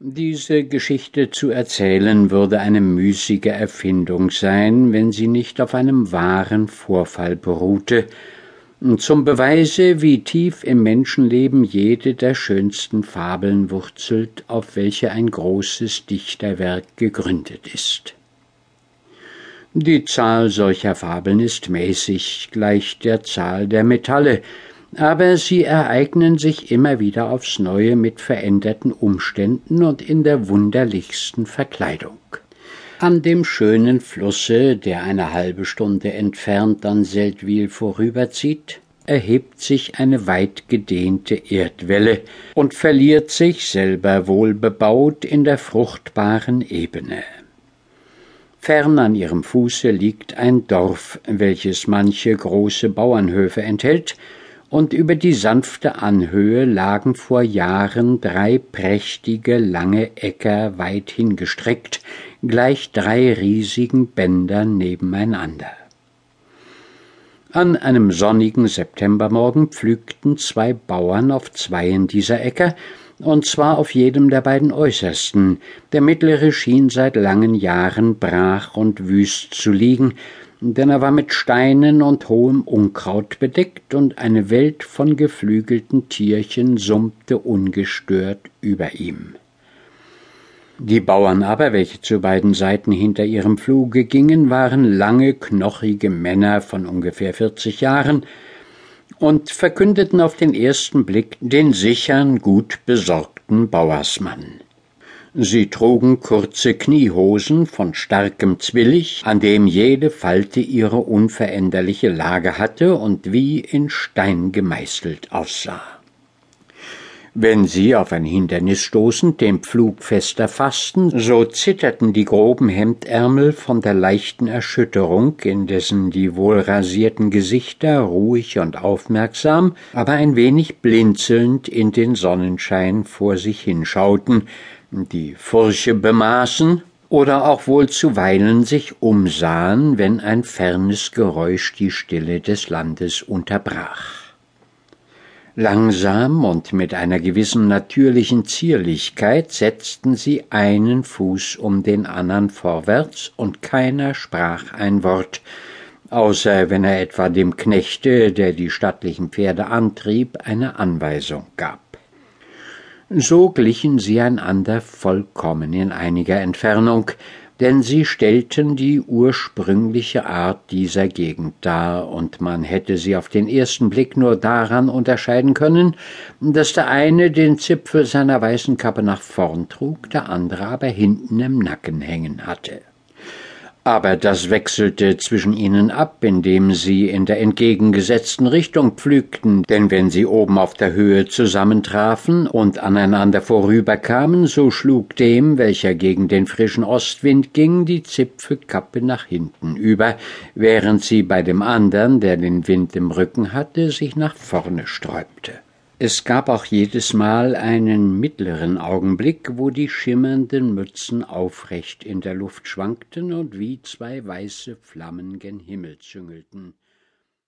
Diese Geschichte zu erzählen würde eine müßige Erfindung sein, wenn sie nicht auf einem wahren Vorfall beruhte, zum Beweise, wie tief im Menschenleben jede der schönsten Fabeln wurzelt, auf welche ein großes Dichterwerk gegründet ist. Die Zahl solcher Fabeln ist mäßig gleich der Zahl der Metalle, aber sie ereignen sich immer wieder aufs neue mit veränderten Umständen und in der wunderlichsten Verkleidung. An dem schönen Flusse, der eine halbe Stunde entfernt an Seldwyl vorüberzieht, erhebt sich eine weit gedehnte Erdwelle und verliert sich, selber wohlbebaut, in der fruchtbaren Ebene. Fern an ihrem Fuße liegt ein Dorf, welches manche große Bauernhöfe enthält, und über die sanfte Anhöhe lagen vor Jahren drei prächtige lange Äcker weit hingestreckt, gleich drei riesigen Bändern nebeneinander. An einem sonnigen Septembermorgen pflügten zwei Bauern auf zweien dieser Äcker, und zwar auf jedem der beiden äußersten. Der mittlere schien seit langen Jahren brach und wüst zu liegen, denn er war mit Steinen und hohem Unkraut bedeckt, und eine Welt von geflügelten Tierchen summte ungestört über ihm. Die Bauern aber, welche zu beiden Seiten hinter ihrem Pfluge gingen, waren lange, knochige Männer von ungefähr vierzig Jahren und verkündeten auf den ersten Blick den sichern, gut besorgten Bauersmann. Sie trugen kurze Kniehosen von starkem Zwillig, an dem jede Falte ihre unveränderliche Lage hatte und wie in Stein gemeißelt aussah. Wenn sie auf ein Hindernis stoßend den Pflug fester fassten, so zitterten die groben Hemdärmel von der leichten Erschütterung, indessen die wohlrasierten Gesichter ruhig und aufmerksam, aber ein wenig blinzelnd in den Sonnenschein vor sich hinschauten, die Furche bemaßen oder auch wohl zuweilen sich umsahen, wenn ein fernes Geräusch die Stille des Landes unterbrach. Langsam und mit einer gewissen natürlichen Zierlichkeit setzten sie einen Fuß um den andern vorwärts, und keiner sprach ein Wort, außer wenn er etwa dem Knechte, der die stattlichen Pferde antrieb, eine Anweisung gab. So glichen sie einander vollkommen in einiger Entfernung, denn sie stellten die ursprüngliche Art dieser Gegend dar, und man hätte sie auf den ersten Blick nur daran unterscheiden können, dass der eine den Zipfel seiner weißen Kappe nach vorn trug, der andere aber hinten im Nacken hängen hatte aber das wechselte zwischen ihnen ab, indem sie in der entgegengesetzten Richtung pflügten, denn wenn sie oben auf der Höhe zusammentrafen und aneinander vorüberkamen, so schlug dem, welcher gegen den frischen Ostwind ging, die Zipfelkappe nach hinten über, während sie bei dem andern, der den Wind im Rücken hatte, sich nach vorne sträubte. Es gab auch jedes Mal einen mittleren Augenblick, wo die schimmernden Mützen aufrecht in der Luft schwankten und wie zwei weiße Flammen gen Himmel züngelten.